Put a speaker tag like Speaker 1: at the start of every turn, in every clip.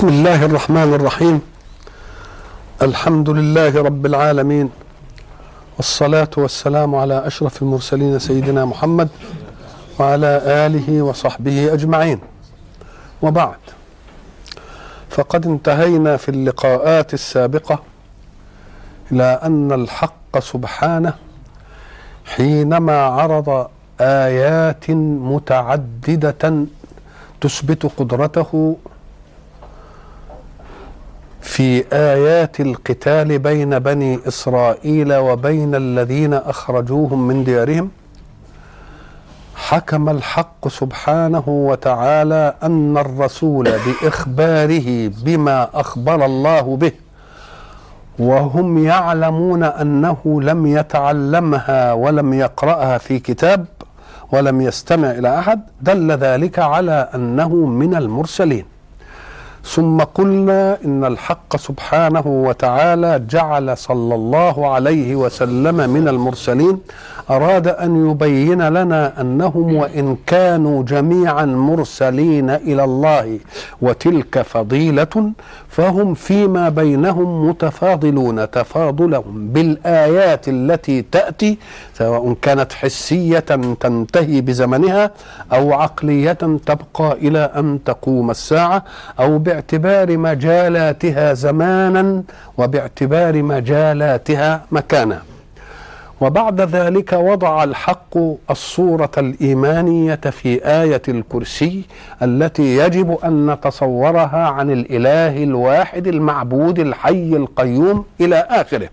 Speaker 1: بسم الله الرحمن الرحيم الحمد لله رب العالمين والصلاة والسلام على أشرف المرسلين سيدنا محمد وعلى آله وصحبه أجمعين وبعد فقد انتهينا في اللقاءات السابقة إلى أن الحق سبحانه حينما عرض آيات متعددة تثبت قدرته في آيات القتال بين بني إسرائيل وبين الذين أخرجوهم من ديارهم حكم الحق سبحانه وتعالى أن الرسول بإخباره بما أخبر الله به وهم يعلمون أنه لم يتعلمها ولم يقرأها في كتاب ولم يستمع إلى أحد دل ذلك على أنه من المرسلين. ثم قلنا إن الحق سبحانه وتعالى جعل صلى الله عليه وسلم من المرسلين. أراد أن يبين لنا أنهم وإن كانوا جميعا مرسلين إلى الله وتلك فضيلة فهم فيما بينهم متفاضلون تفاضلهم بالآيات التي تأتي سواء كانت حسية تنتهي بزمنها أو عقلية تبقى إلى أن تقوم الساعة أو باعتبار مجالاتها زمانا وباعتبار مجالاتها مكانا. وبعد ذلك وضع الحق الصورة الإيمانية في آية الكرسي التي يجب أن نتصورها عن الإله الواحد المعبود الحي القيوم إلى آخره.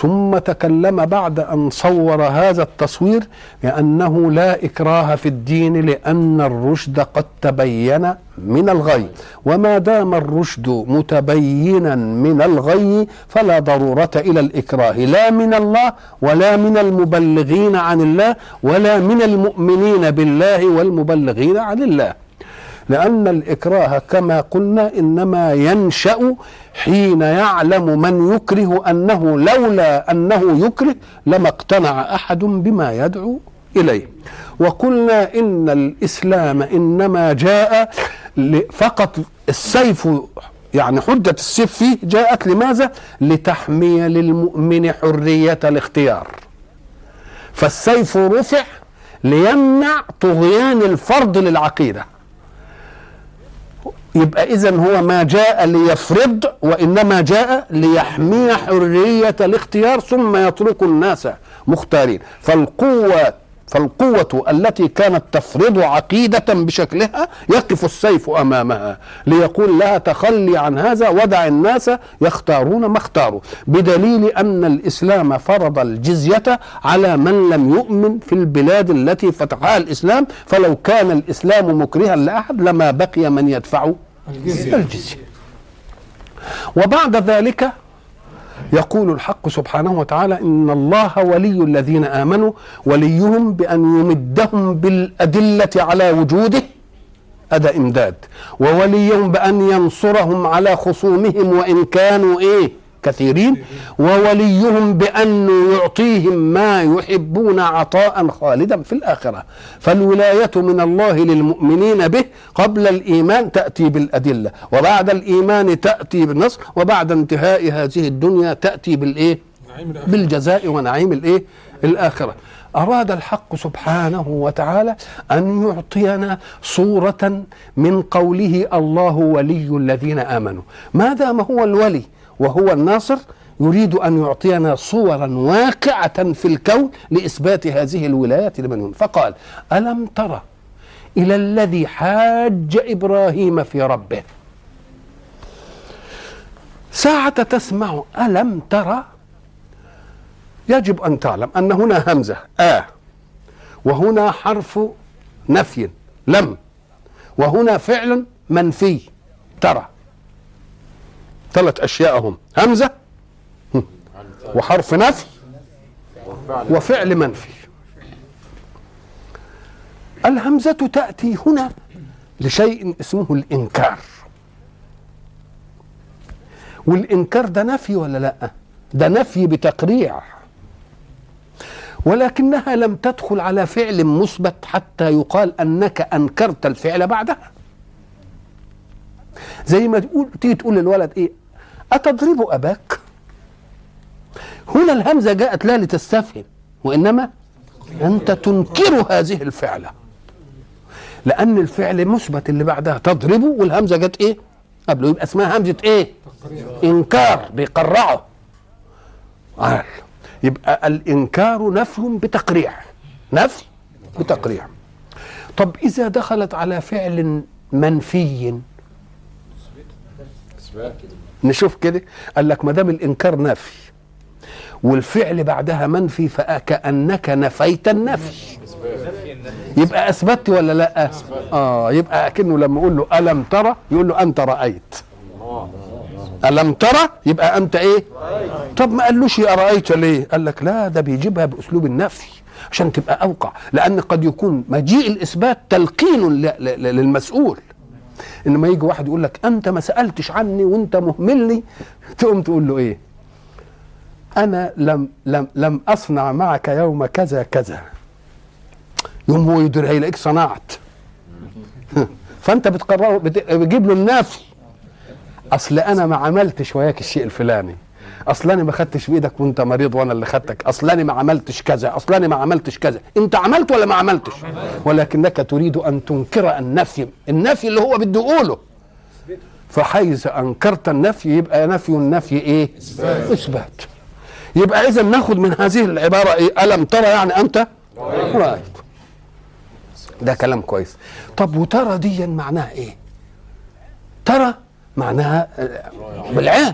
Speaker 1: ثم تكلم بعد أن صور هذا التصوير بأنه لا إكراه في الدين لأن الرشد قد تبين من الغي. وما دام الرشد متبينا من الغي فلا ضرورة إلى الإكراه. لا من الله ولا من المبلغين عن الله ولا من المؤمنين بالله والمبلغين عن الله. لأن الإكراه كما قلنا إنما ينشأ حين يعلم من يكره أنه لولا أنه يكره لما اقتنع أحد بما يدعو إليه. وقلنا إن الإسلام إنما جاء فقط السيف يعني حجة السيف فيه جاءت لماذا؟ لتحمية للمؤمن حرية الاختيار. فالسيف رفع ليمنع طغيان الفرض للعقيدة. يبقى اذا هو ما جاء ليفرض وإنما جاء ليحمي حرية الاختيار ثم يترك الناس مختارين. فالقوه فالقوة التي كانت تفرض عقيدة بشكلها يقف السيف أمامها ليقول لها تخلي عن هذا ودع الناس يختارون ما اختاروا. بدليل أن الإسلام فرض الجزية على من لم يؤمن في البلاد التي فتحها الإسلام. فلو كان الإسلام مكرها لأحد لما بقي من يدفع الجزية. وبعد ذلك يقول الحق سبحانه وتعالى إن الله ولي الذين آمنوا وليهم بأن يمدهم بالأدلة على وجوده أدى إمداد ووليهم بأن ينصرهم على خصومهم وإن كانوا إيه كثيرين ووليهم بأن يعطيهم ما يحبون عطاء خالدا في الآخرة. فالولاية من الله للمؤمنين به قبل الإيمان تأتي بالأدلة. وبعد الإيمان تأتي بالنصر وبعد انتهاء هذه الدنيا تأتي بالإيه؟ بالجزاء ونعيم الإيه؟ الآخرة. أراد الحق سبحانه وتعالى أن يعطينا صورة من قوله الله ولي الذين آمنوا. ما دام هو الولي؟ وهو الناصر يريد أن يعطينا صورا واقعة في الكون لإثبات هذه الولايات لمن فقال ألم ترى إلى الذي حاج إبراهيم في ربه؟ ساعة تسمع ألم ترى يجب أن تعلم أن هنا همزة. آ. وهنا حرف نفي لم. وهنا فعل منفي ترى. ثلاث اشياء هم همزة وحرف نفي وفعل منفي. الهمزة تأتي هنا لشيء اسمه الإنكار. والإنكار ده نفي ولا لأ؟ ده نفي بتقريع. ولكنها لم تدخل على فعل مثبت حتى يقال أنك أنكرت الفعل بعدها. زي ما تقول تيجي تقول للولد إيه؟ أتضرب أباك؟ هنا الهمزة جاءت لا لتستفهم وإنما أنت تنكر هذه الفعلة. لأن الفعل مثبت اللي بعدها تضربه والهمزة جت إيه؟ قبله. يبقى اسمها همزة إيه؟ إنكار بيقرعه. قال. يبقى الإنكار نفي بتقريع. نفي بتقريع. طب إذا دخلت على فعل منفي نشوف كده قال لك ما دام الإنكار نفي والفعل بعدها منفي فكأنك نفيت النفي. يبقى اثبت ولا لا؟ آه يبقى أكنه لما أقول له ألم ترى يقول له أنت رأيت. ألم ترى يبقى أنت إيه؟ طب ما قالوش ارايت ليه قال لك لا ده بيجيبها بأسلوب النفي عشان تبقى أوقع لأن قد يكون مجيء الإثبات تلقين للمسؤول. انما يجي واحد يقول لك أنت ما سألتش عني وأنت مهملني تقوم تقول له إيه؟ أنا لم لم لم أصنع معك يوم كذا كذا. يوم هو يدير هيلاقيك صنعت؟ فأنت بتقرره بتجيب له النفي. أصل أنا ما عملتش وياك الشيء الفلاني. اصل أنا ما خدتش بايدك وأنت مريض وأنا اللي خدتك. اصل أنا ما عملتش كذا. اصل أنا ما عملتش كذا. أنت عملت ولا ما عملتش؟ ولكنك تريد أن تنكر النفي. النفي اللي هو بده يقوله. فحيث أنكرت النفي يبقى نفي النفي إيه؟ إثبات, إثبات. يبقى اذا ناخذ من هذه العبارة إيه؟ ألم ترى يعني أنت؟ رايت ده كلام كويس. طب وترى دي معناها إيه؟ ترى معناها بالعين.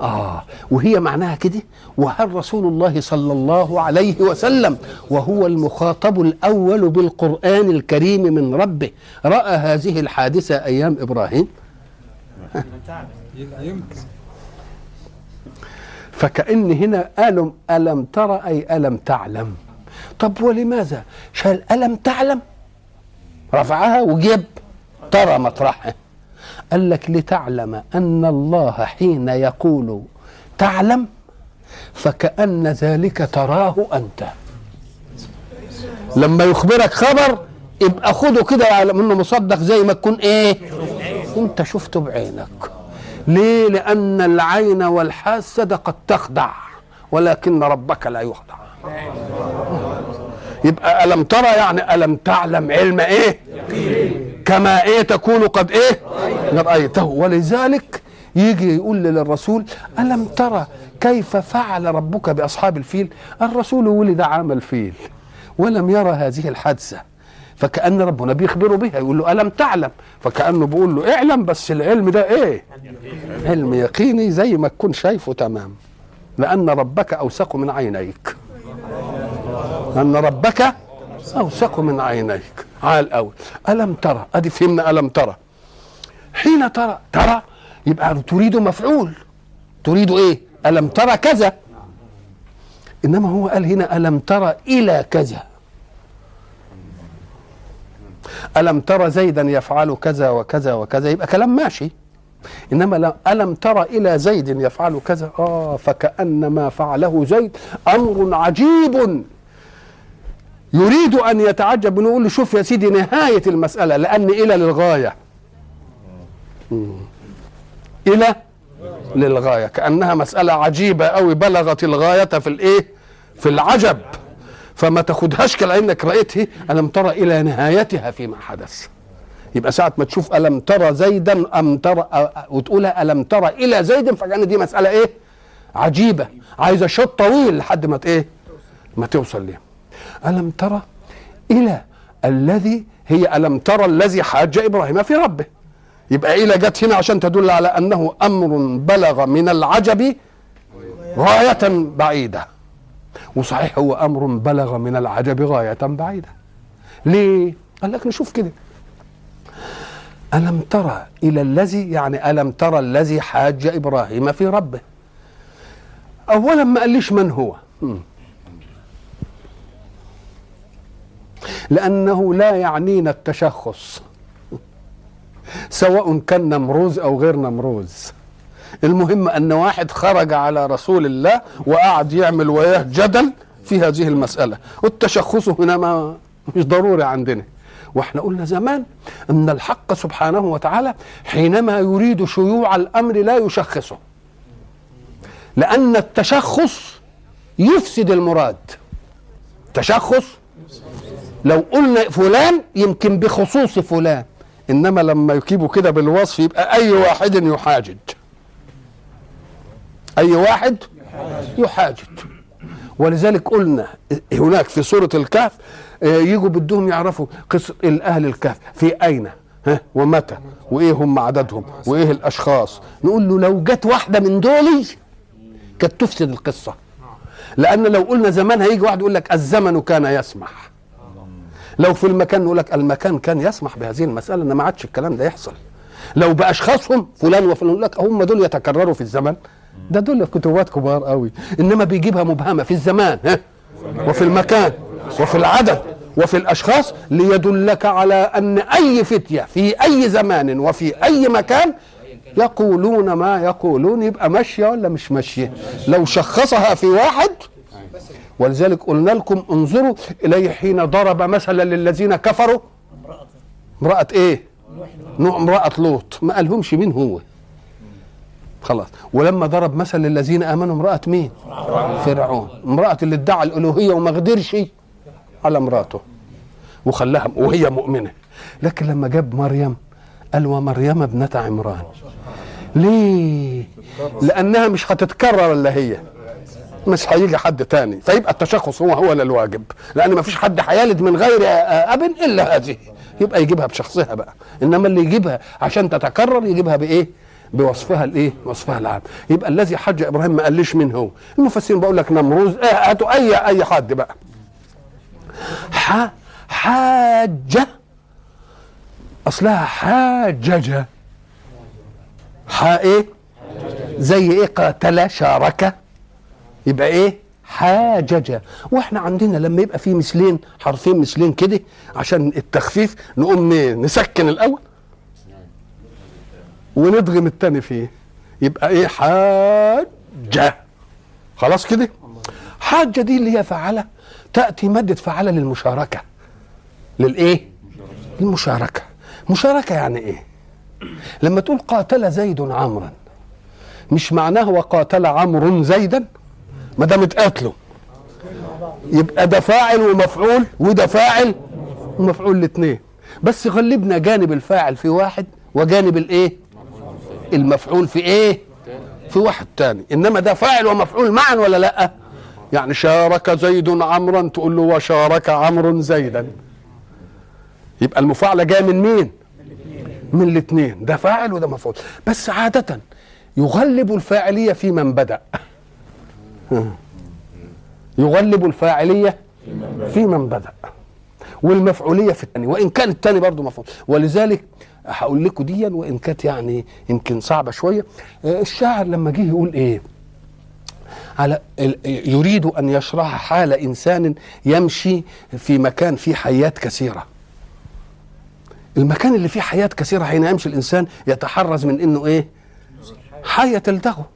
Speaker 1: آه. وهي معناها كده وهل رسول الله صلى الله عليه وسلم وهو المخاطب الأول بالقرآن الكريم من ربه رأى هذه الحادثة أيام إبراهيم؟ يمكن فكأن هنا ألم ألم ترى أي ألم تعلم. طب ولماذا؟ شال ألم تعلم؟ رفعها وجيب ترى مطرحها قال لك لتعلم أن الله حين يقول تعلم فكأن ذلك تراه أنت. لما يخبرك خبر يبقى خده كده على منه مصدق زي ما تكون إيه؟ أنت شفته بعينك. ليه؟ لأن العين والحاسه قد تخدع ولكن ربك لا يخدع. يبقى ألم ترى يعني ألم تعلم علم إيه؟ كما إيه تكون قد إيه؟ رايته ولذلك يجي يقول للرسول ألم ترى كيف فعل ربك بأصحاب الفيل؟ الرسول ولد عام الفيل ولم يرى هذه الحادثة. فكأن ربنا بيخبره بها يقول له ألم تعلم؟ فكأنه بيقول له اعلم بس العلم ده إيه؟ علم يقيني زي ما تكون شايفه تمام. لأن ربك أوثق من عينيك. أن ربك أوثق من عينيك. على الأول. ألم ترى؟ أدي فهمنا ألم ترى. حين ترى ترى يبقى تريد مفعول. تريد إيه؟ ألم ترى كذا. إنما هو قال هنا ألم ترى إلى كذا. ألم ترى زيدا يفعل كذا وكذا وكذا. يبقى كلام ماشي. إنما ألم ترى إلى زيد يفعل كذا. آه فكأن ما فعله زيد. أمر عجيب. يريد أن يتعجب نقول له شوف يا سيدي نهاية المسألة لأن إلى للغاية إلى للغاية كأنها مسألة عجيبة أوي بلغت الغاية في الإيه في العجب فما تاخدهاش كلأنك رأيته ألم ترى إلى نهايتها فيما حدث يبقى ساعة ما تشوف ألم ترى زيدا أم ترى وتقولها ألم ترى إلى زيد فكأن دي مسألة إيه؟ عجيبة عايزة شوط طويل لحد ما إيه؟ ما توصل ليه. ألم ترى إلى الذي هي ألم ترى الذي حاج إبراهيم في ربه. يبقى إلى جت هنا عشان تدل على أنه أمر بلغ من العجب غاية بعيدة. وصحيح هو أمر بلغ من العجب غاية بعيدة. ليه؟ قال لك نشوف كده. ألم ترى إلى الذي يعني ألم ترى الذي حاج إبراهيم في ربه. اولا ما قاليش من هو؟ لأنه لا يعنينا التشخص. سواء كان نمروز أو غير نمروز. المهم أن واحد خرج على رسول الله وقعد يعمل وياه جدل في هذه المسألة. والتشخص هنا ما مش ضروري عندنا. وإحنا قلنا زمان أن الحق سبحانه وتعالى حينما يريد شيوع الأمر لا يشخصه. لأن التشخص يفسد المراد. تشخص لو قلنا فلان يمكن بخصوص فلان. إنما لما يجيبوا كده بالوصف يبقى أي واحد يحاجج. أي واحد يحاجج. ولذلك قلنا هناك في سورة الكهف آه، يجوا بدهم يعرفوا قصة الأهل الكهف. في أين؟ ها؟ ومتى؟ وإيه هم عددهم؟ وإيه الأشخاص؟ نقول له لو جت واحدة من دولي كانت تفسد القصة. لأن لو قلنا زمان هيجي واحد يقول لك الزمن كان يسمح. لو في المكان نقول لك المكان كان يسمح بهذه المسألة إن ما عادش الكلام ده يحصل. لو بأشخاصهم فلان وفلان يقول لك هم دول يتكرروا في الزمن. ده دول كتبات كبار قوي. إنما بيجيبها مبهمة في الزمان ها؟ وفي المكان وفي العدد وفي الأشخاص ليدلك على أن أي فتية في أي زمان وفي أي مكان يقولون ما يقولون. يبقى ماشية ولا مش ماشية؟ لو شخصها في واحد ولذلك قلنا لكم انظروا إليه حين ضرب مثلا للذين كفروا. امرأة إيه؟ نوع امرأة لوط. ما قالهمش مين هو. خلاص. ولما ضرب مثل للذين آمنوا امرأة مين؟ فرعون. امرأة اللي ادعى الألوهية وما قدرش على امرأته. وخلاها وهي مؤمنة. لكن لما جاب مريم قال ومريم ابنة عمران ليه؟ لأنها مش هتتكرر إلا هي. مش هيجي حد تاني. فيبقى التشخص هو هو الواجب لأن ما فيش حد هيلد من غير أب إلا هذه. يبقى يجيبها بشخصها بقى. إنما اللي يجيبها عشان تتكرر يجيبها بإيه؟ بوصفها الإيه؟ وصفها العام. يبقى الذي حج إبراهيم ما قاليش مين هو. المفسرين بقول لك نمروز إيه هاتوا اي أي حد بقى. ح حاجة. أصلها حاججه ح إيه؟ زي إيه؟ قاتل شارك. يبقى إيه؟ حاججة. وإحنا عندنا لما يبقى في مثلين حرفين مثلين كده عشان التخفيف نقوم نسكن الأول وندغم التاني فيه. يبقى إيه؟ حاجة. خلاص كده؟ حاجة دي اللي هي فعلة تأتي مادة فعلة للمشاركة. للإيه؟ المشاركة مشاركة يعني إيه؟ لما تقول قاتل زيد عمرا مش معناه وقاتل عمرو زيدا؟ ما دام اتقاتلوا يبقى ده فاعل ومفعول وده فاعل ومفعول الاثنين بس غلبنا جانب الفاعل في واحد وجانب الايه؟ المفعول في إيه؟ في واحد تاني. إنما ده فاعل ومفعول معا ولا لأ؟ يعني شارك زيد عمرا تقول له وشارك عمرو زيدا. يبقى المفاعلة جاية من مين؟ من الاثنين ده فاعل وده مفعول. بس عادة يغلب الفاعلية في من بدأ. يغلب الفاعلية في من بدأ والمفعولية في الثاني وإن كان الثاني برضه مفعول. ولذلك هقول لكم ديا وإن كانت يعني يمكن صعبة شوية. الشاعر لما جه يقول إيه؟ على يريد أن يشرح حال إنسان يمشي في مكان فيه حيات كثيرة. المكان اللي فيه حيات كثيرة حين يمشي الإنسان يتحرز من إنه إيه؟ حيه تلدغه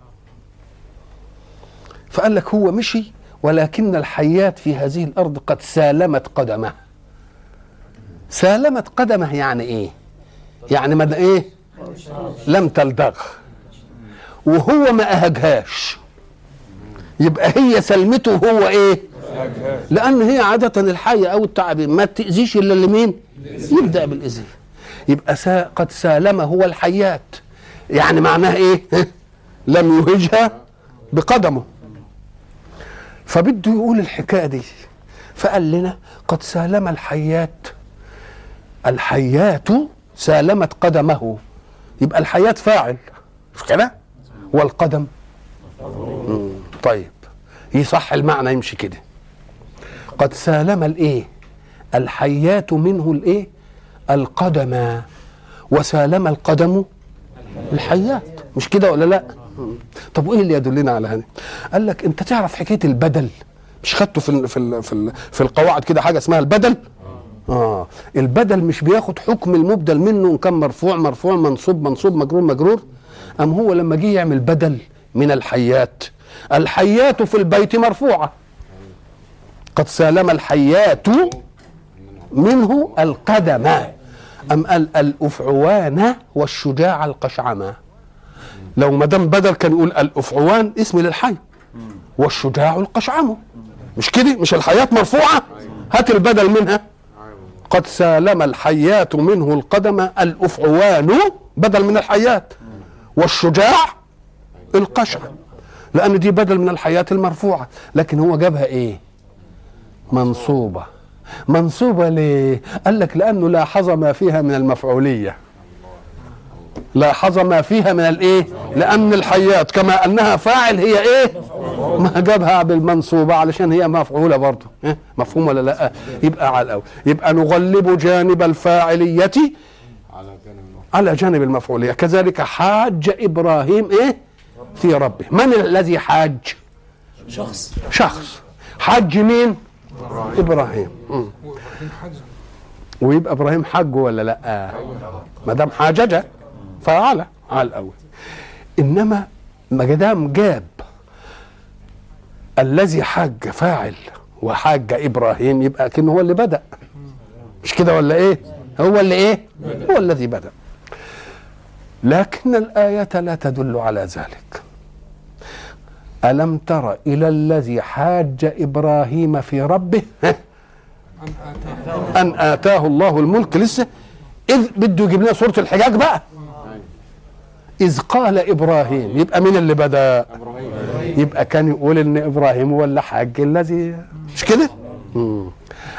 Speaker 1: فقال لك هو مشي ولكن الحيات في هذه الأرض قد سالمت قدمه. سالمت قدمه يعني إيه؟ يعني ما إيه؟ لم تلدغ. وهو ما أهجهاش. يبقى هي سلمته هو إيه؟ لأن هي عادة الحيه أو التعابين ما تأذيش إلا لمين يبدأ بالاذى يبقى سا قد سالم هو الحيات. يعني معناه إيه؟ لم يهجها بقدمه. فبده يقول الحكاية دي. فقال لنا قد سالم الحيات. الحيات سالمت قدمه. يبقى الحيات فاعل. مش كده؟ والقدم. طيب. يصح المعنى يمشي كده. قد سالم الإيه؟ الحيات منه الإيه؟ القدم. وسالم القدم الحيات. مش كده ولا لا؟ طب وإيه اللي يدلنا على هذا؟ قال لك أنت تعرف حكاية البدل. مش خدته في ال في ال في, ال في القواعد كده حاجة اسمها البدل؟ آه. البدل مش بياخد حكم المبدل منه إن كان مرفوع مرفوع منصوب منصوب مجرور مجرور. أم هو لما جه يعمل بدل من الحيات الحيات في البيت مرفوعة. قد سالم الحيات منه القدم. أم قال الأفعوان والشجاع القشعمة لو ما دام بدل كان يقول الأفعوان اسم للحي والشجاع القشعم. مش كده؟ مش الحياة مرفوعة؟ هات البدل منها. قد سالم الحيات منه القدم الأفعوان. بدل من الحيات والشجاع القشع لأن دي بدل من الحياة المرفوعة. لكن هو جابها إيه؟ منصوبة. منصوبة ليه؟ قال لك لأنه لاحظ ما فيها من المفعولية. لاحظ ما فيها من الإيه؟ لأن الحيات كما أنها فاعل هي إيه؟ ما جابها بالمنصوبة علشان هي مفعولة برضه. إيه؟ مفهوم ولا لأ؟ يبقى على الأول. يبقى نغلب جانب الفاعلية على جانب المفعولية. كذلك حاج إبراهيم إيه؟ في ربه. من الذي حاج؟
Speaker 2: شخص.
Speaker 1: شخص. حج مين؟ إبراهيم. مم. ويبقى إبراهيم حج ولا لأ؟ ما دام حاججه فعل على الأول. إنما ما دام جاب الذي حج فاعل وحاج إبراهيم يبقى كأنه هو اللي بدأ. مش كده ولا إيه؟ هو اللي إيه؟ هو الذي بدأ. لكن الايه لا تدل على ذلك. ألم تر إلى الذي حاج إبراهيم في ربه؟ أن آتاه الله الملك لسه؟ إذ بده يجيب لنا سورة الحجاج بقى. إذ قال إبراهيم يبقى مين اللي بدأ؟ يبقى كان يقول إن إبراهيم هو اللي الذي. مش كده.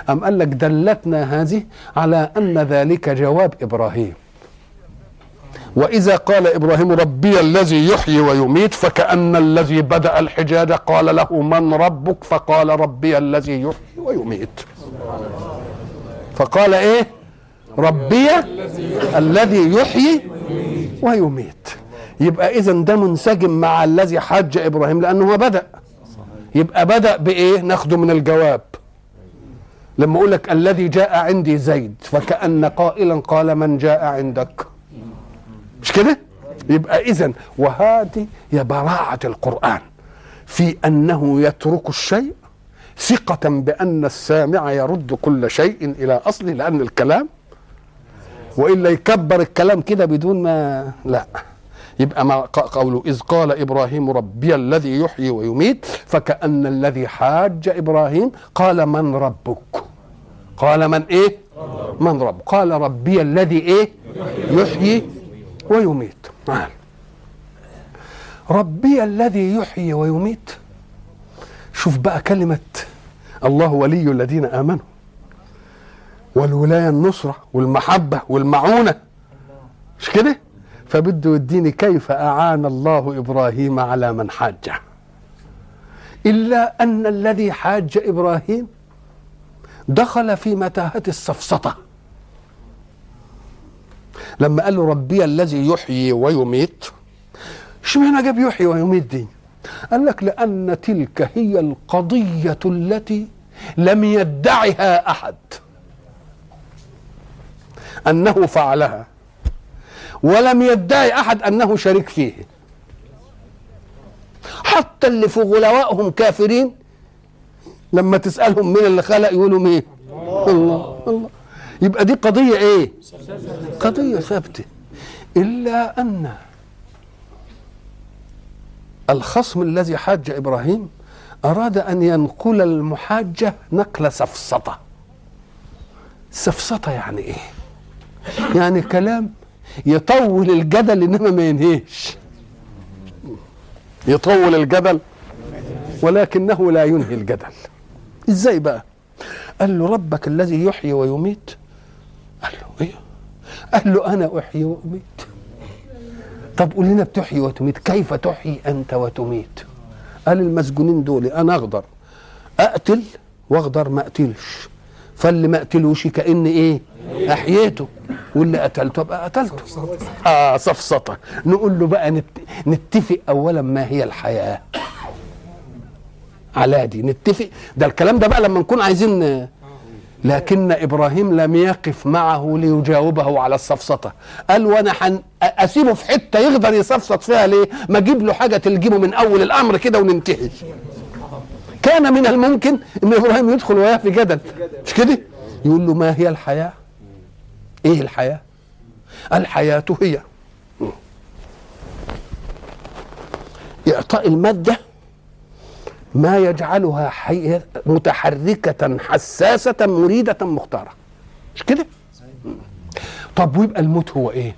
Speaker 1: أم قال لك دلتنا هذه على أن ذلك جواب إبراهيم. وإذا قال إبراهيم ربي الذي يحيي ويميت فكأن الذي بدأ الحجاج قال له من ربك؟ فقال ربي الذي يحيي ويميت. فقال إيه؟ ربي الذي يحيي ويميت. يبقى اذا ده منسجم مع الذي حج إبراهيم لأنه هو بدأ. يبقى بدأ بإيه؟ ناخده من الجواب. لما أقول لك الذي جاء عندي زيد فكأن قائلا قال من جاء عندك. مش كده؟ يبقى اذا وهذه هي براعة القرآن. في أنه يترك الشيء ثقة بأن السامع يرد كل شيء إلى أصله لأن الكلام وإلا يكبر الكلام كده بدون ما لا. يبقى ما قوله إذ قال إبراهيم ربي الذي يحيي ويميت فكأن الذي حاج إبراهيم قال من ربك؟ قال من إيه؟ من رب. قال ربي الذي إيه؟ يحيي ويميت. نعم. ربي الذي يحيي ويميت. شوف بقى كلمة الله ولي الذين آمنوا. والولاية النصرة والمحبة والمعونة. مش كده؟ فبده يديني كيف أعان الله إبراهيم على من حاجة إلا أن الذي حاج إبراهيم دخل في متاهة السفسطه لما قال له ربي الذي يحيي ويميت اشمعنى جاب يحيي ويميت دي؟ قال لك لأن تلك هي القضية التي لم يدعها أحد. أنه فعلها. ولم يدعي أحد أنه شريك فيه. حتى اللي في غلوائهم كافرين لما تسألهم مين اللي خلق يقولوا مين؟ الله. الله. يبقى دي قضية إيه؟ قضية ثابتة. إلا أن الخصم الذي حاج إبراهيم أراد أن ينقل المحاجة نقل سفسطة. سفسطة يعني إيه؟ يعني كلام يطول الجدل إنما ما ينهيش. يطول الجدل ولكنه لا ينهي الجدل. إزاي بقى؟ قال له ربك الذي يحيي ويميت. قال له إيه؟ قال له أنا أحيي وأميت. طب قول لنا بتحيي وتميت؟ كيف تحيي أنت وتميت؟ قال المسجونين دول أنا أقدر أقتل واقدر ما أقتلش. فاللي ما قتلوش كأن إيه؟ احييته واللي قتلته أبقى قتلته. آه سفسطه نقول له بقى نت... نتفق اولا ما هي الحياة. على دي نتفق. ده الكلام ده بقى لما نكون عايزين لكن إبراهيم لم يقف معه ليجاوبه على السفسطه قال وأنا حن أسيبه في حتة يقدر يسفسط فيها ليه؟ ما أجيب له حاجة تلجمه من أول الأمر كده وننتهي. كان من الممكن إن إبراهيم يدخل وياه في جدل. مش كده؟ يقول له ما هي الحياة؟ إيه الحياة؟ الحياة هي. إعطاء المادة ما يجعلها حي... متحركة حساسة مريدة مختارة. مش كده؟ طب ويبقى الموت هو إيه؟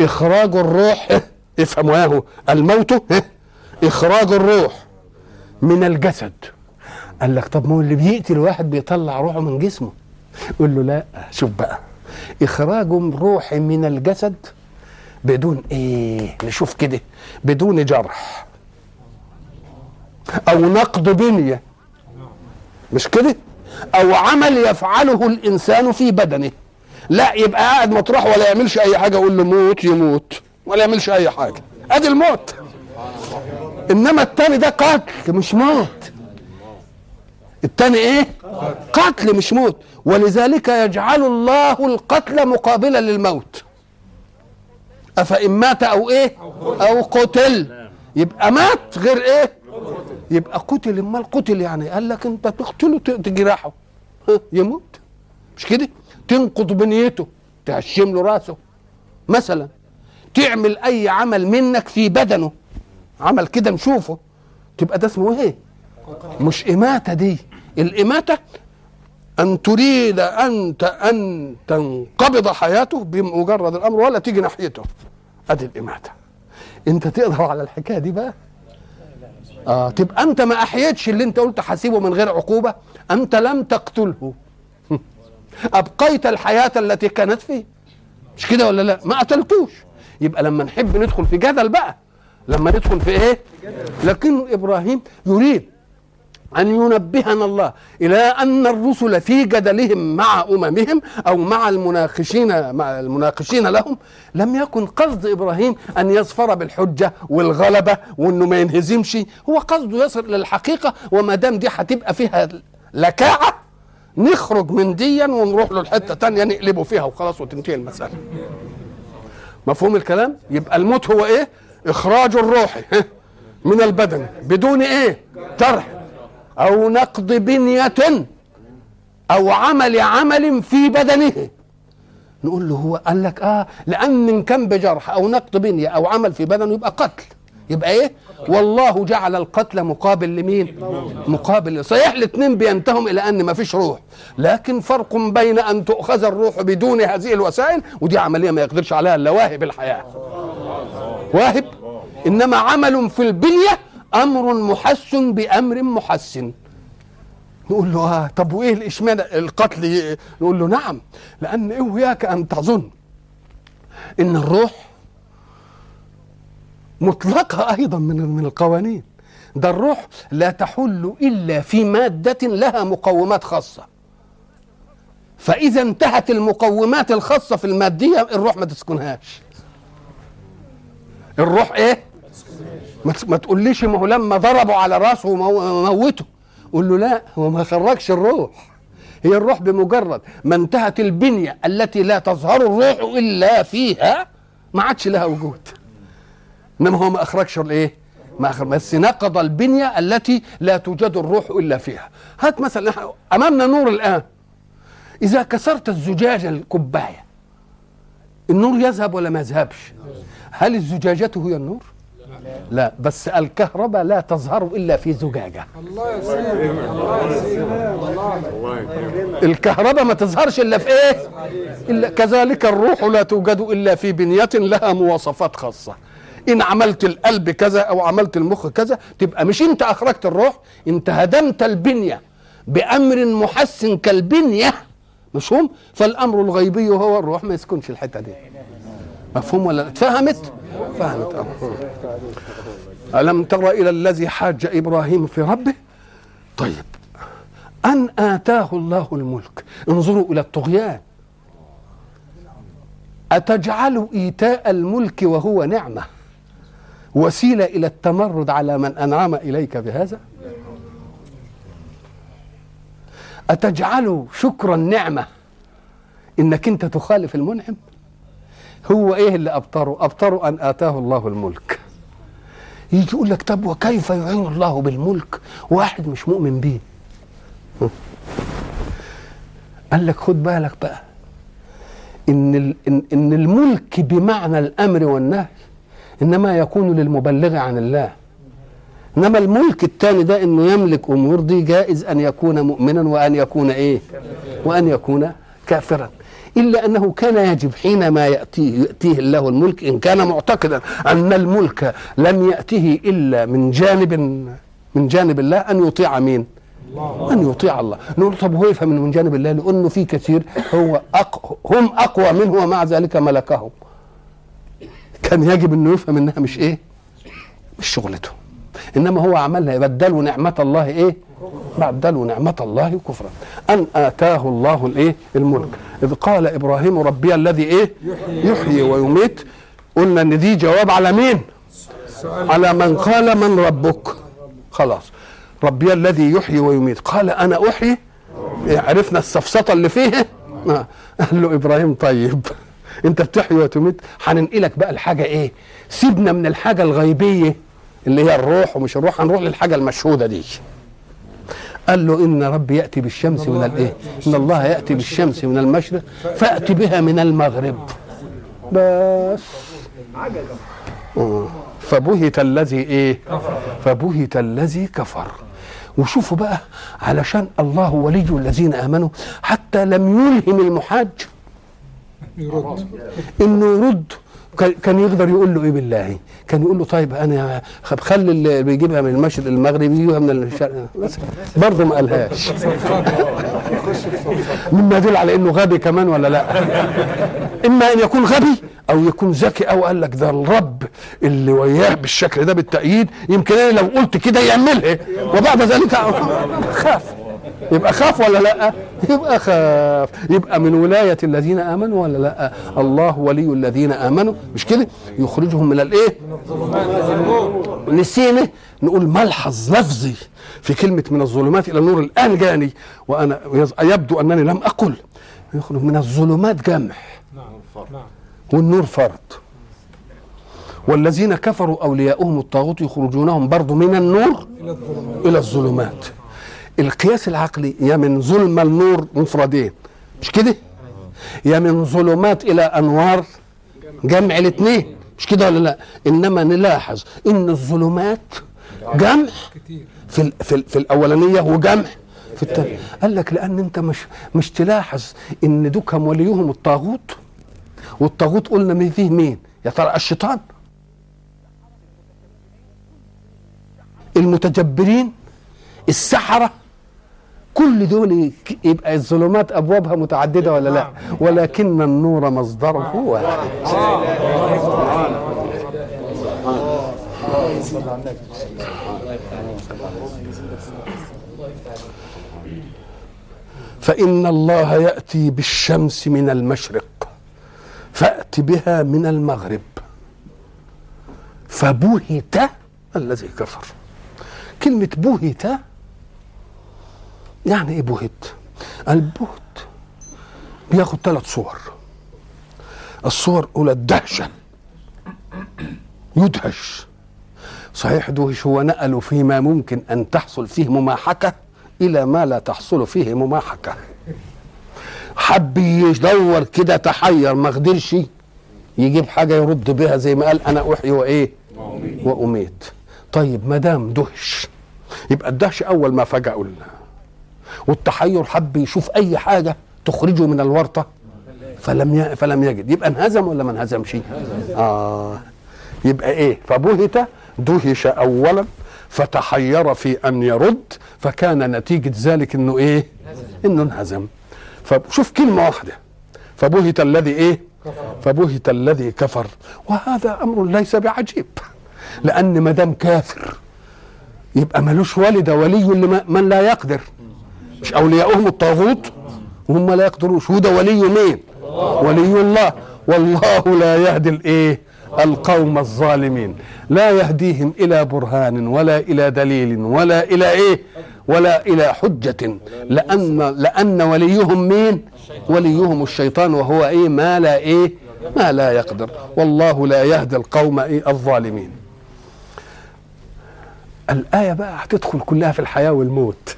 Speaker 1: إخراج الروح. افهموا ياهو. الموت إخراج الروح من الجسد. قال لك طب ما هو اللي بيقتل واحد بيطلع روحه من جسمه. يقول له لا شوف بقى. إخراج الروح من الجسد بدون إيه؟ نشوف كده بدون جرح. أو نقد بنية. مش كده؟ أو عمل يفعله الإنسان في بدنه. لا يبقى قاعد مطرح ولا يعملش أي حاجة أقول له موت يموت. ولا يعملش أي حاجة. ادي الموت. إنما التاني ده قتل مش موت. التاني إيه؟ قتل مش موت. ولذلك يجعل الله القتل مقابلا للموت. أفإن مات أو إيه؟ أو قتل. يبقى مات غير إيه؟ يبقى قتل. أمال قتل يعني؟ قال لك أنت تقتله تجرحه. يموت. مش كده؟ تنقض بنيته تهشم له راسه. مثلا تعمل أي عمل منك في بدنه. عمل كده نشوفه. تبقى ده اسمه إيه؟ مش إماتة دي. الإماتة أن تريد انت أن تنقبض حياته بمجرد الأمر ولا تيجي ناحيته. أدي الإماتة. أنت تقدر على الحكاية دي بقى؟ آه تبقى أنت ما أحييتش اللي أنت قلت حاسبه من غير عقوبة. أنت لم تقتله. أبقيت الحياة التي كانت فيه. مش كده ولا لا؟ ما قتلتوش. يبقى لما نحب ندخل في جدل بقى. لما ندخل في إيه؟ لكن إبراهيم يريد أن ينبهنا الله إلى أن الرسل في جدلهم مع أممهم أو مع المناقشين مع المناقشين لهم لم يكن قصد إبراهيم أن يظفر بالحجة والغلبة وأنه ما ينهزمش. هو قصده يصل للحقيقة وما دام دي هتبقى فيها لكاعة نخرج من ديا ونروح له الحتة تانية نقلبه فيها وخلاص وتنتهي المسألة. مفهوم الكلام؟ يبقى الموت هو إيه؟ إخراج الروح من البدن بدون إيه؟ جرح. أو نقض بنية أو عمل عمل في بدنه. نقول له هو قال لك آه لأن ان كان بجرح أو نقض بنية أو عمل في بدنه يبقى قتل. يبقى إيه؟ والله جعل القتل مقابل لمين؟ مقابل. صحيح الاثنين بينتهم إلى أن ما فيش روح. لكن فرق بين أن تؤخذ الروح بدون هذه الوسائل ودي عملية ما يقدرش عليها إلا واهب الحياة. واهب. إنما عمل في البنية أمر محسن بأمر محسن نقول له آه طب وإيه الإشمعنى القتل؟ نقول له نعم لأن إياك أن تظن إن الروح مطلقة أيضا من من القوانين. ده الروح لا تحل إلا في مادة لها مقومات خاصة. فإذا انتهت المقومات الخاصة في المادية الروح ما تسكنهاش. الروح إيه؟ ما تقوليش ما هو لما ضربوا على راسه وموته. قول له لا هو ما خرجش الروح. هي الروح بمجرد ما انتهت البنية التي لا تظهر الروح إلا فيها ما عادش لها وجود. إنما هو ما أخرجش الإيه ما أخرج بس نقض البنية التي لا توجد الروح إلا فيها. هات مثلا أمامنا نور الآن. إذا كسرت الزجاجة الكباية النور يذهب ولا ما يذهبش؟ هل الزجاجة هي النور؟ لا بس الكهرباء لا تظهر إلا في زجاجة. الله الكهرباء ما تظهرش إلا في إيه؟ إلا كذلك الروح لا توجد إلا في بنية لها مواصفات خاصة. إن عملت القلب كذا أو عملت المخ كذا تبقى مش أنت أخرجت الروح أنت هدمت البنية بأمر محسن كالبنية مفهوم؟ فالأمر الغيبي هو الروح ما يسكنش الحتة دي. مفهوم ولا اتفهمت فهمت ألم تر إلى الذي حاج إبراهيم في ربه؟ طيب أن آتاه الله الملك. انظروا إلى الطغيان. أتجعل إيتاء الملك وهو نعمة؟ وسيلة إلى التمرد على من أنعم إليك بهذا؟ أتجعل شكر النعمة؟ إنك أنت تخالف المنعم؟ هو إيه اللي أبطره؟ أبطره أن آتاه الله الملك. يجي يقول لك طب وكيف يعين الله بالملك؟ واحد مش مؤمن به قال لك خد بالك بقى. إن ان الملك بمعنى الأمر والنهي إنما يكون للمبلغ عن الله. إنما الملك الثاني ده إنه يملك أمور دي جائز أن يكون مؤمنا وأن يكون إيه؟ وأن يكون كافرا. إلا أنه كان يجب حينما ياتيه يأتيه الله الملك إن كان معتقدا أن الملك لم يأته إلا من جانب من جانب الله أن يطيع مين؟ أن يطيع الله. نقول طب هو يفهم من جانب الله؟ لأنه في كثير هو أق... هم أقوى منه ومع ذلك ملكهم. كان يجب إنه يفهم إنها مش إيه؟ مش شغلته. إنما هو عملها بدلوا نعمة الله إيه؟ بدلوا نعمة الله كفرا. أن آتاه الله الإيه؟ الملك. إذ قال إبراهيم ربي الذي إيه؟ يحيي ويميت. قلنا إن دي جواب على مين؟ على من قال من ربك. خلاص. ربي الذي يحيي ويميت. قال أنا أحيي؟ عرفنا السفسطة اللي فيه. آه. قال له إبراهيم طيب. أنت بتحيي وتميت. هننقلك بقى الحاجة إيه؟ سيبنا من الحاجة الغيبية. اللي هي الروح ومش الروح هنروح للحاجة المشهودة دي. قال له إن ربي يأتي بالشمس من الايه إن الله يأتي بالشمس من المشرق فأت بها من المغرب. بس. آه. فبهت الذي إيه؟ فبهت الذي كفر. وشوفوا بقى علشان الله ولي الذين آمنوا حتى لم يلهم المحاج.
Speaker 2: يرد.
Speaker 1: إنه يرد. كان- يقدر يقول له إيه بالله؟ كان يقول له طيب أنا خب خلي اللي بيجيبها من المشرق المغرب يجيبها من الشرق. برضه ما قالهاش. مما يدل على إنه غبي كمان ولا لا؟ إما أن يكون غبي أو يكون ذكي أو قال لك ده الرب اللي وياه بالشكل ده بالتأييد يمكن أنا لو قلت كده يعملها. وبعد ذلك خاف يبقى خاف ولا لا؟ يبقى خاف. يبقى من ولاية الذين آمنوا ولا لا؟ الله ولي الذين آمنوا. مش كده؟ يخرجهم من الايه نسينا نقول ملحظ لفظي في كلمة من الظلمات إلى النور الآن جاني. وأنا يبدو أنني لم أقل. يخرج من الظلمات
Speaker 2: نعم
Speaker 1: والنور فرد. والذين كفروا أولياؤهم الطاغوت يخرجونهم برضو من النور
Speaker 2: إلى الظلمات.
Speaker 1: القياس العقلي يا من ظلم النور مفردين. مش كده؟ يا من ظلمات إلى أنوار جمع الاثنين. مش كده ولا لا؟ إنما نلاحظ إن الظلمات جمع. في في, في الأولانية وجمع في الثانية. قال لك لأن أنت مش مش تلاحظ إن دوكم وليهم الطاغوت. والطاغوت قلنا مين فيه مين؟ يا ترى الشيطان. المتجبرين السحرة. كل دول يبقى الظلمات أبوابها متعددة ولا لا؟ ولكن النور مصدره واحد فإن الله يأتي بالشمس من المشرق فأت بها من المغرب. فبهت الذي كفر. كلمة بهت يعني إيه بهت البهت بياخد ثلاث صور. الصور الأولى الدهشة. يدهش. صحيح دهش هو نقله فيما ممكن أن تحصل فيه مماحكة إلى ما لا تحصل فيه مماحكة. حب يدور كده تحير ما قدرش يجيب حاجة يرد بها زي ما قال أنا أحيي وإيه؟ وأميت. طيب ما دام دهش يبقى الدهش أول ما فجأوا لنا والتحير حب يشوف أي حاجة تخرجه من الورطة فلم. فلم يجد يبقى انهزم ولا ما انهزمش؟ آه يبقى إيه؟ فبهت دهش اولا فتحير في أن يرد فكان نتيجة ذلك إنه إيه؟ إنه انهزم فشوف كلمة واحدة فبهت الذي إيه؟ فبهت الذي كفر وهذا أمر ليس بعجيب لأن ما دام كافر يبقى ملوش والد ولي لمن لا يقدر مش أولياؤهم الطاغوت وهم لا يقدروش وده ولي مين؟ ولي الله. والله لا يهدي الإيه؟ القوم الظالمين. لا يهديهم إلى برهان ولا إلى دليل ولا إلى إيه؟ ولا إلى حجة. لأن لأن وليهم مين؟ وليهم الشيطان وهو إيه؟ ما لا إيه؟ ما لا يقدر. والله لا يهدي القوم إيه؟ الظالمين. الآية بقى هتدخل كلها في الحياة والموت.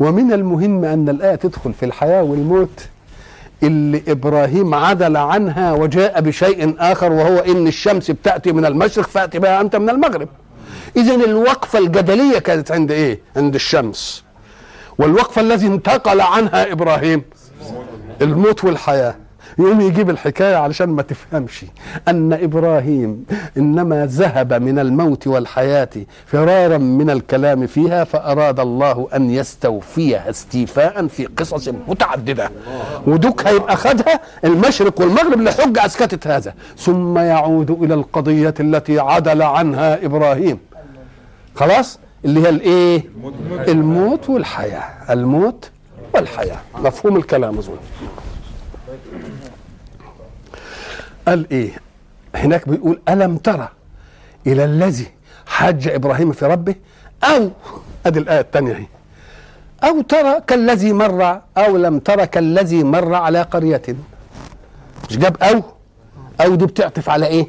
Speaker 1: ومن المهم أن الآية تدخل في الحياة والموت اللي إبراهيم عدل عنها وجاء بشيء آخر وهو إن الشمس بتأتي من المشرق فأتي بها أنت من المغرب. إذا الوقفة الجدلية كانت عند إيه؟ عند الشمس. والوقفة الذي انتقل عنها إبراهيم الموت والحياة. يقوم يجيب الحكاية علشان ما تفهمش أن إبراهيم إنما ذهب من الموت والحياة فرارا من الكلام فيها فأراد الله أن يستوفيها استيفاء في قصص متعددة. ودوك هيبقى خدها المشرق والمغرب لحجة أسكتت هذا. ثم يعود إلى القضية التي عدل عنها إبراهيم. خلاص؟ اللي هي الإيه؟ الموت والحياة. الموت والحياة. مفهوم الكلام اظن قال إيه؟ هناك بيقول ألم ترى إلى الذي حج إبراهيم في ربه؟ أو أدي الآية الثانية أهي. أو ترى كالذي مر أو لم ترى كالذي مر على قرية. مش جاب أو؟ أو دي بتعطف على
Speaker 2: إيه؟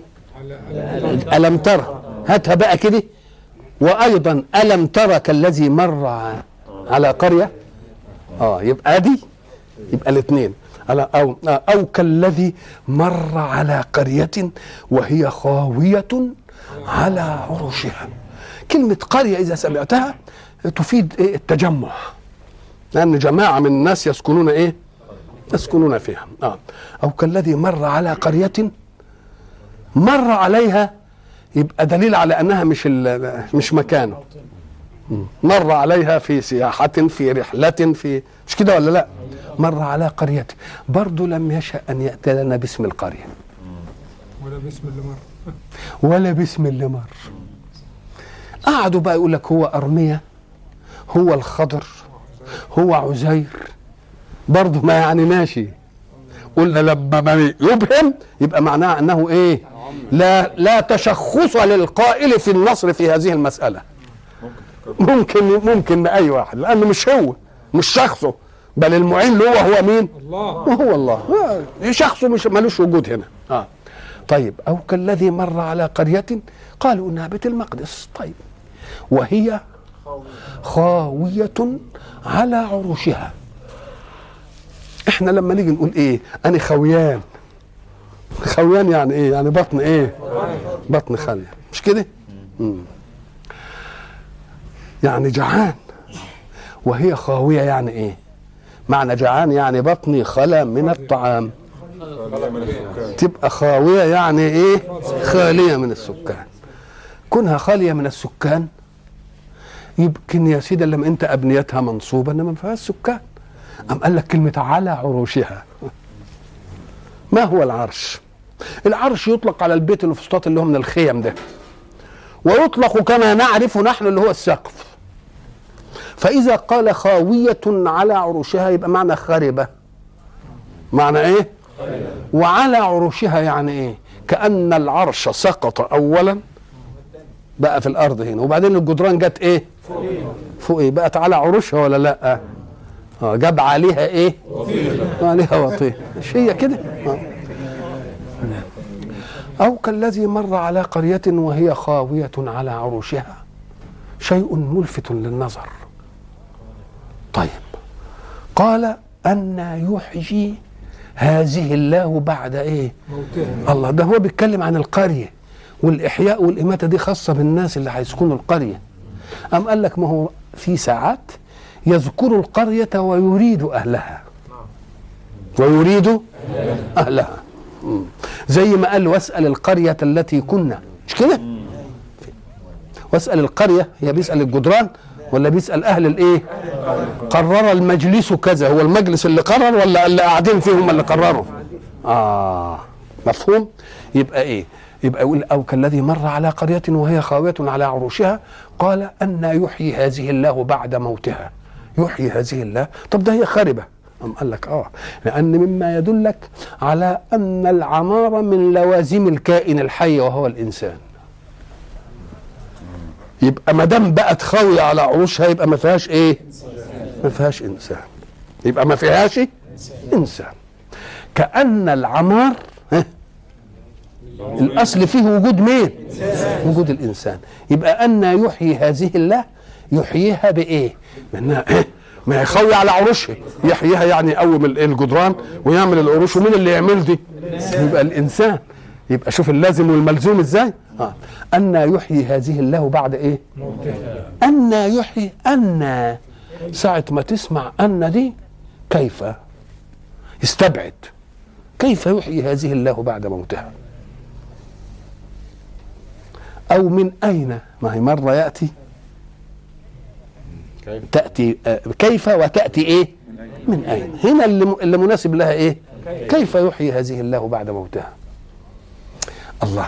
Speaker 1: ألم ترى. هاتها بقى كده. وأيضا ألم ترى كالذي مر على قرية؟ آه يبقى دي. يبقى الاثنين. على آه، أو كالذي مر على قرية وهي خاوية على عروشها. كلمة قرية إذا سمعتها تفيد إيه؟ التجمع. لأن جماعة من الناس يسكنون إيه؟ يسكنون فيها. آه. أو كالذي مر على قرية مر عليها يبقى دليل على أنها مش مش مكانه. مر عليها في سياحة في رحلة في مش كده ولا لا؟ مر على قرية برضو لم يشأ أن يأتي لنا باسم القرية.
Speaker 2: ولا بسم الله مر.
Speaker 1: ولا باسم اللي مر. قعدوا بقى يقول لك هو أرمية هو الخضر هو عزير. برضه ما يعني ماشي. قلنا لما ما يبهم يبقى معناه أنه إيه؟ لا لا تشخص للقائل في النصر في هذه المسألة. ممكن ممكن أي واحد لأنه مش هو مش شخصه. بل المعين له هو مين؟
Speaker 2: الله.
Speaker 1: وهو الله. آه، شخصه مش ملوش وجود هنا. آه. طيب أو كالذي مر على قرية قالوا إنها بيت المقدس. طيب وهي خاوية على عروشها. إحنا لما نيجي نقول إيه؟ أنا خويان. خويان يعني إيه؟ يعني بطن إيه؟ بطن خاليه مش كده. يعني جعان. وهي خاوية يعني إيه؟ معنى جعان يعني بطني خلا من الطعام. تبقى خاوية يعني إيه؟ خالية من السكان. كونها خالية من السكان يمكن يا سيدي لما أنت أبنيتها منصوبه إنما ما فيهاش سكان. أم قال لك كلمة على عروشها؟ ما هو العرش؟ العرش يطلق على البيت الفسطاط اللي هو من الخيم ده. ويطلق كما نعرف نحن اللي هو السقف. فإذا قال خاوية على عروشها يبقى معنى خربة معنى إيه؟ وعلى عروشها يعني إيه؟ كأن العرش سقط أولا بقى في الأرض هنا. وبعدين الجدران جت إيه؟ فوق إيه بقت على عروشها ولا لأ؟ آه جاب عليها إيه؟ عليها وطيه. مش هي كده؟ آه. أو كالذي مر على قرية وهي خاوية على عروشها. شيء ملفت للنظر. طيب. قال أن يحيي هذه الله بعد إيه؟
Speaker 2: موتها.
Speaker 1: الله. ده هو بيتكلم عن القرية والإحياء والإماتة. دي خاصة بالناس اللي هيسكنوا القرية. أم قال لك ما هو في ساعات يذكر القرية ويريد أهلها. ويريد أهلها. مم. زي ما قال واسأل القرية التي كنا. مش كده؟ واسأل القرية هي بيسأل الجدران ولا بيسأل أهل الإيه؟ قرر المجلس كذا هو المجلس اللي قرر ولا اللي قاعدين فيه هم اللي قرروا؟ آه مفهوم؟ يبقى إيه؟ يبقى يقول أو كالذي مر على قرية وهي خاوية على عروشها قال أن يحيي هذه الله بعد موتها. يحيي هذه الله. طب ده هي خربه أم قال لك آه. لأن مما يدلك على أن العماره من لوازم الكائن الحي وهو الإنسان. يبقى ما دام بقت خاويه على عروشها يبقى ما فيهاش إيه؟ ما فيهاش إنسان. يبقى ما فيهاش إنسان. كأن العمار ها، الأصل فيه وجود مين؟ وجود الإنسان. يبقى أن يحيي هذه الله يحييها بإيه؟ بأنها إيه؟ ما يخوي على عروشها يحييها يعني يقوم ال- الجدران ويعمل العروش. ومين اللي يعمل دي؟ يبقى الإنسان. يبقى شوف اللازم والملزوم إزاي؟ آه. أن يحيي هذه الله بعد إيه؟ أن يحيي أن. ساعة ما تسمع أن دي كيف استبعد كيف يحيي هذه الله بعد موتها؟ أو من أين؟ ما هي مرة يأتي.
Speaker 3: كيف؟
Speaker 1: تأتي آه، كيف وتأتي إيه؟ من أين؟ هنا اللي, اللي مناسب لها إيه؟ كيف يحيي هذه الله بعد موتها؟ الله.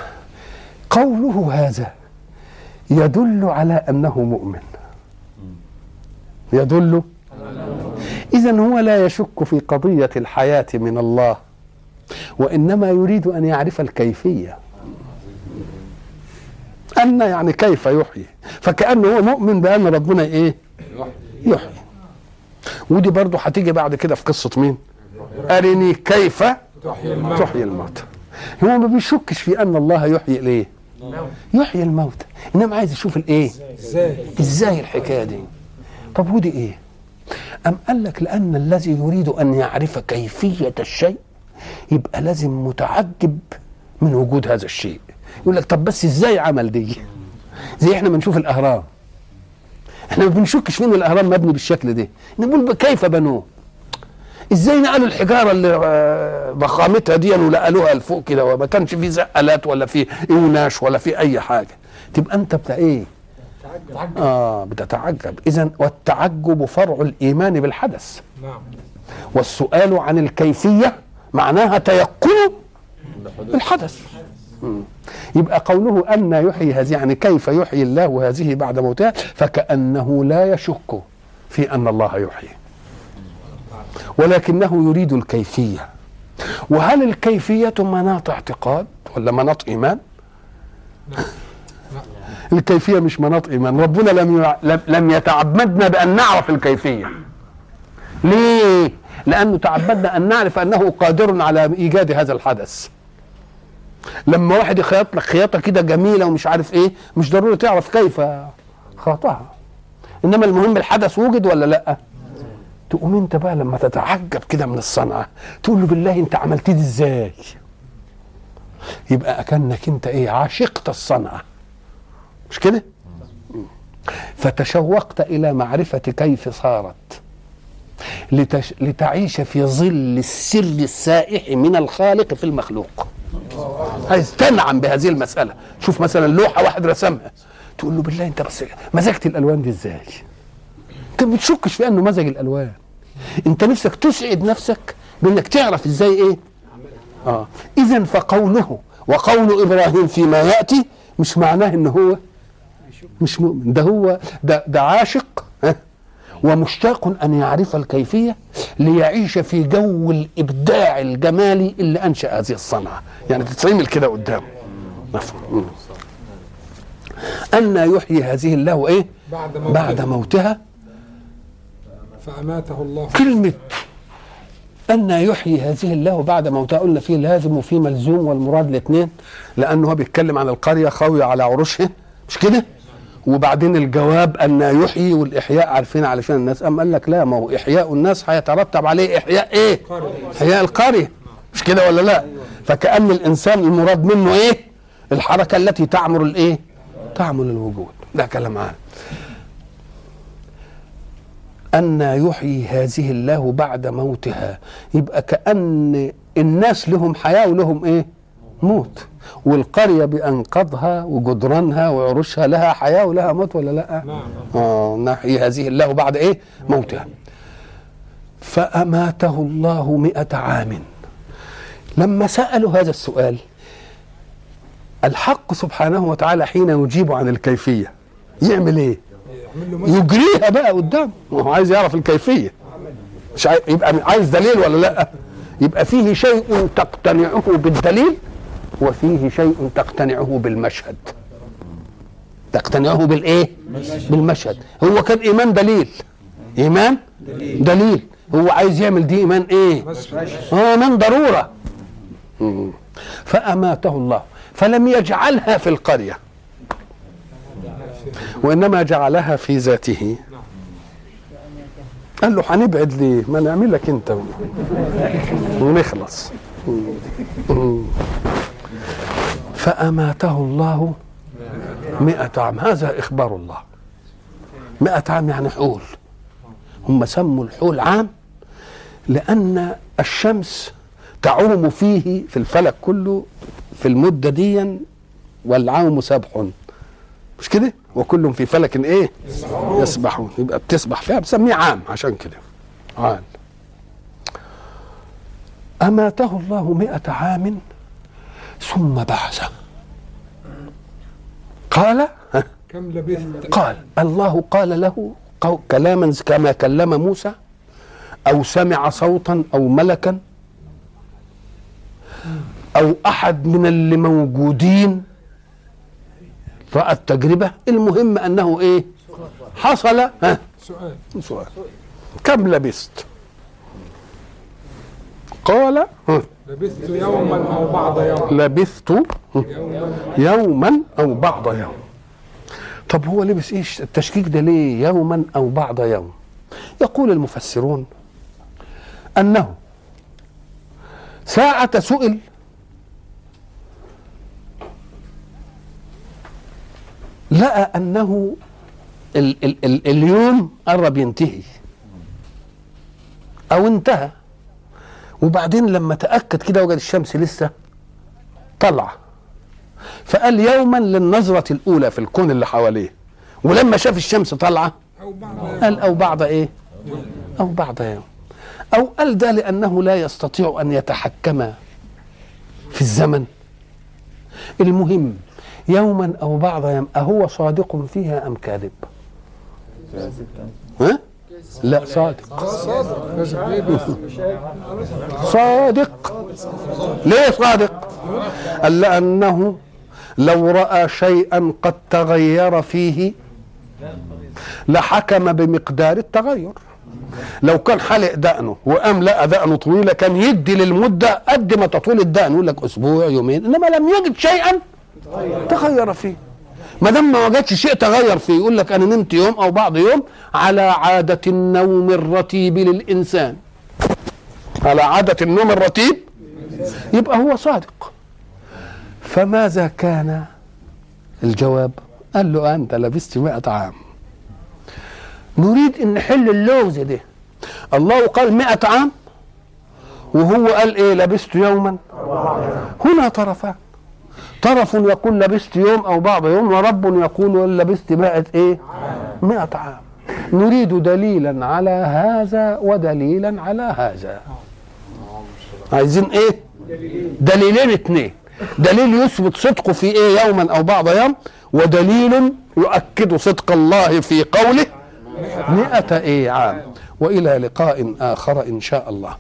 Speaker 1: قوله هذا يدل على أنه مؤمن. يدل. إذا هو لا يشك في قضية الحياة من الله وإنما يريد أن يعرف الكيفية. أن يعني كيف يحيي. فكأنه هو مؤمن بأن ربنا إيه؟ يحيي. ودي برضه هتيجي بعد كده في قصة مين؟ أرني كيف
Speaker 2: تحيي الموت
Speaker 1: تحيي الموتى. هو ما بيشكش في أن الله يحيي الإيه يحيي الموتى. إنما عايز يشوف الإيه؟
Speaker 2: إزاي؟
Speaker 1: إزاي؟ الحكاية دي؟ طب ودي إيه؟ أم قال لك لأن الذي يريد أن يعرف كيفية الشيء يبقى لازم متعجب من وجود هذا الشيء. يقول لك طب بس إزاي عمل دي؟ زي إحنا بنشوف الأهرام. إحنا ما بنشكش فين الأهرام مبني بالشكل ده. نقول كيف بنوه؟ إزاي نقلوا الحجارة اللي آه، ضخامتها دي ونقلوها لفوق كده؟ وما كانش في زقلات ولا في اوناش ولا في أي حاجة. تبقى أنت بتاع إيه؟ آه بتتعجب. اذا والتعجب فرع الإيمان بالحدث.
Speaker 2: نعم.
Speaker 1: والسؤال عن الكيفية معناها تيقن الحدث. مم. يبقى قوله أن يحيي هذه يعني كيف يحيي الله هذه بعد موتها؟ فكأنه لا يشك في أن الله يحيي. ولكنه يريد الكيفية. وهل الكيفية مناط اعتقاد ولا مناط إيمان؟ الكيفية مش مناط إيمان. ربنا لم يع- لم- يتعبدنا بأن نعرف الكيفية. ليه؟ لأنه تعبدنا أن نعرف أنه قادر على إيجاد هذا الحدث. لما واحد يخيط لك خياطة كده جميلة ومش عارف إيه مش ضروري تعرف كيف خاطها إنما المهم الحدث وجد ولا لأ؟ تقوم أنت بقى لما تتعجب كده من الصنعة تقول له بالله أنت عملت دي إزاي؟ يبقى أكنك أنت إيه عاشقت الصنعة. مش كده؟ فتشوقت إلى معرفة كيف صارت. لتش... لتعيش في ظل السر السائح من الخالق في المخلوق. عايز تنعم بهذه المسألة. شوف مثلا لوحة واحد رسمها. تقول له بالله انت بس مزجت الألوان دي إزاي؟ انت ما بتشكش في انه مزج الالوان. انت نفسك تسعد نفسك بانك تعرف إزاي إيه؟ آه. اذا فقوله وقول إبراهيم فيما يأتي مش معناه إن هو مش مؤمن. ده هو ده ده عاشق ومشتاق أن يعرف الكيفية ليعيش في جو الإبداع الجمالي اللي أنشأ هذه الصنعة. يعني تتعمل كده قدامه مفهوم أن يحيي هذه الله إيه؟
Speaker 2: بعد موته
Speaker 1: بعد موتها.
Speaker 2: فأماته الله
Speaker 1: كلمة أن يحيي هذه الله بعد موتها قلنا فيه لازم وفيه ملزوم والمراد الاثنين لأنه هو بيتكلم عن القرية خاوية على عروشها مش كده؟ وبعدين الجواب أن يحيي والإحياء عارفين علشان الناس أم قال لك لا ما هو إحياء الناس هيترتب عليه إحياء إيه؟ إحياء القرية مش كده ولا لا؟ فكأن الإنسان المراد منه إيه؟ الحركة التي تعمر الإيه؟ تعمر الوجود ده كلام عام أن يحيي هذه الله بعد موتها. يبقى كأن الناس لهم حياة ولهم إيه؟ موت. والقرية بأنقاضها وجدرانها وعروشها لها حياة ولها موت ولا لأ؟
Speaker 2: نعم.
Speaker 1: آه نحيي هذه الله بعد إيه؟ موتها. فأماته الله مئة عام. لما سألوا هذا السؤال الحق سبحانه وتعالى حين يجيب عن الكيفية يعمل
Speaker 2: إيه؟ مثل
Speaker 1: يجريها بقى قدام. ما هو عايز يعرف الكيفية. مش عايز يبقى عايز دليل ولا لأ؟ يبقى فيه شيء تقتنعه بالدليل وفيه شيء تقتنعه بالمشهد. تقتنعه بالإيه؟ بالمشهد. هو كان إيمان دليل. إيمان دليل. هو عايز يعمل دي إيمان إيه؟ آه إيمان ضرورة. فأماته الله. فلم يجعلها في القرية. وإنما جعلها في ذاته. قال له هنبعد ليه ما نعمل لك أنت. ونخلص. فأماته الله مئة عام. هذا إخبار الله. مئة عام يعني حول. هم سموا الحول عام لأن الشمس تعوم فيه في الفلك كله في المدة دي والعوم سبح. مش كده؟ وكل في فلك إيه؟ يسبحون. يبقى بتسبح فيها بسميه عام. عشان كده. عام. أماته الله مئة عام ثم بعثه قال؟
Speaker 2: كم لبثت؟
Speaker 1: قال. الله قال له كلاما كما كلم موسى أو سمع صوتا أو ملكا أو أحد من اللي موجودين. رأى التجربة المهم أنه إيه؟ حصل ها؟
Speaker 2: سؤال.
Speaker 1: سؤال كم لبست؟ قال
Speaker 2: لبثت يوما أو بعض يوم.
Speaker 1: لبثت يوما أو بعض يوم. طب هو لبس إيش التشكيك ده ليه؟ يوما أو بعض يوم. يقول المفسرون أنه ساعة سئل لقى أنه ال ال ال اليوم قرب ينتهي. أو انتهى. وبعدين لما تأكد كده وجد الشمس لسه طلع فقال يوما للنظرة الأولى في الكون اللي حواليه. ولما شاف الشمس طالعة قال أو بعض إيه؟ أو بعض يوم أو قال ده لأنه لا يستطيع أن يتحكم في الزمن. المهم يوما أو بعض يوم أهو صادق فيها أم كاذب؟ ها؟ لا صادق.
Speaker 2: صادق. ليه
Speaker 1: صادق؟ قال لأنه لو رأى شيئا قد تغير فيه لحكم بمقدار التغير. لو كان حلق دقنه وقام لقى دقنه طويلة كان يدي للمدة قد ما تطول الدقن يقول لك أسبوع يومين إنما لم يجد شيئا تغير فيه. ما دام ما وجدش شيء تغير فيه يقول لك أنا نمت يوم أو بعض يوم على عادة النوم الرتيب للإنسان. على عادة النوم الرتيب؟ يبقى هو صادق. فماذا كان؟ الجواب قال له أنت لبست مئة عام. نريد أن نحل اللغز ده. الله قال مئة عام وهو قال إيه؟ لبست يوما. هنا طرفان. طرف يقول لبست يوم أو بعض يوم ورب يقول لبست مائة إيه؟ مئة عام. نريد دليلا على هذا ودليلا على هذا. عايزين إيه؟ دليلين اتنين. دليل يثبت صدقه في إيه يوما أو بعض يوم ودليل يؤكد صدق الله في قوله مئة إيه عام. وإلى لقاء آخر إن شاء الله.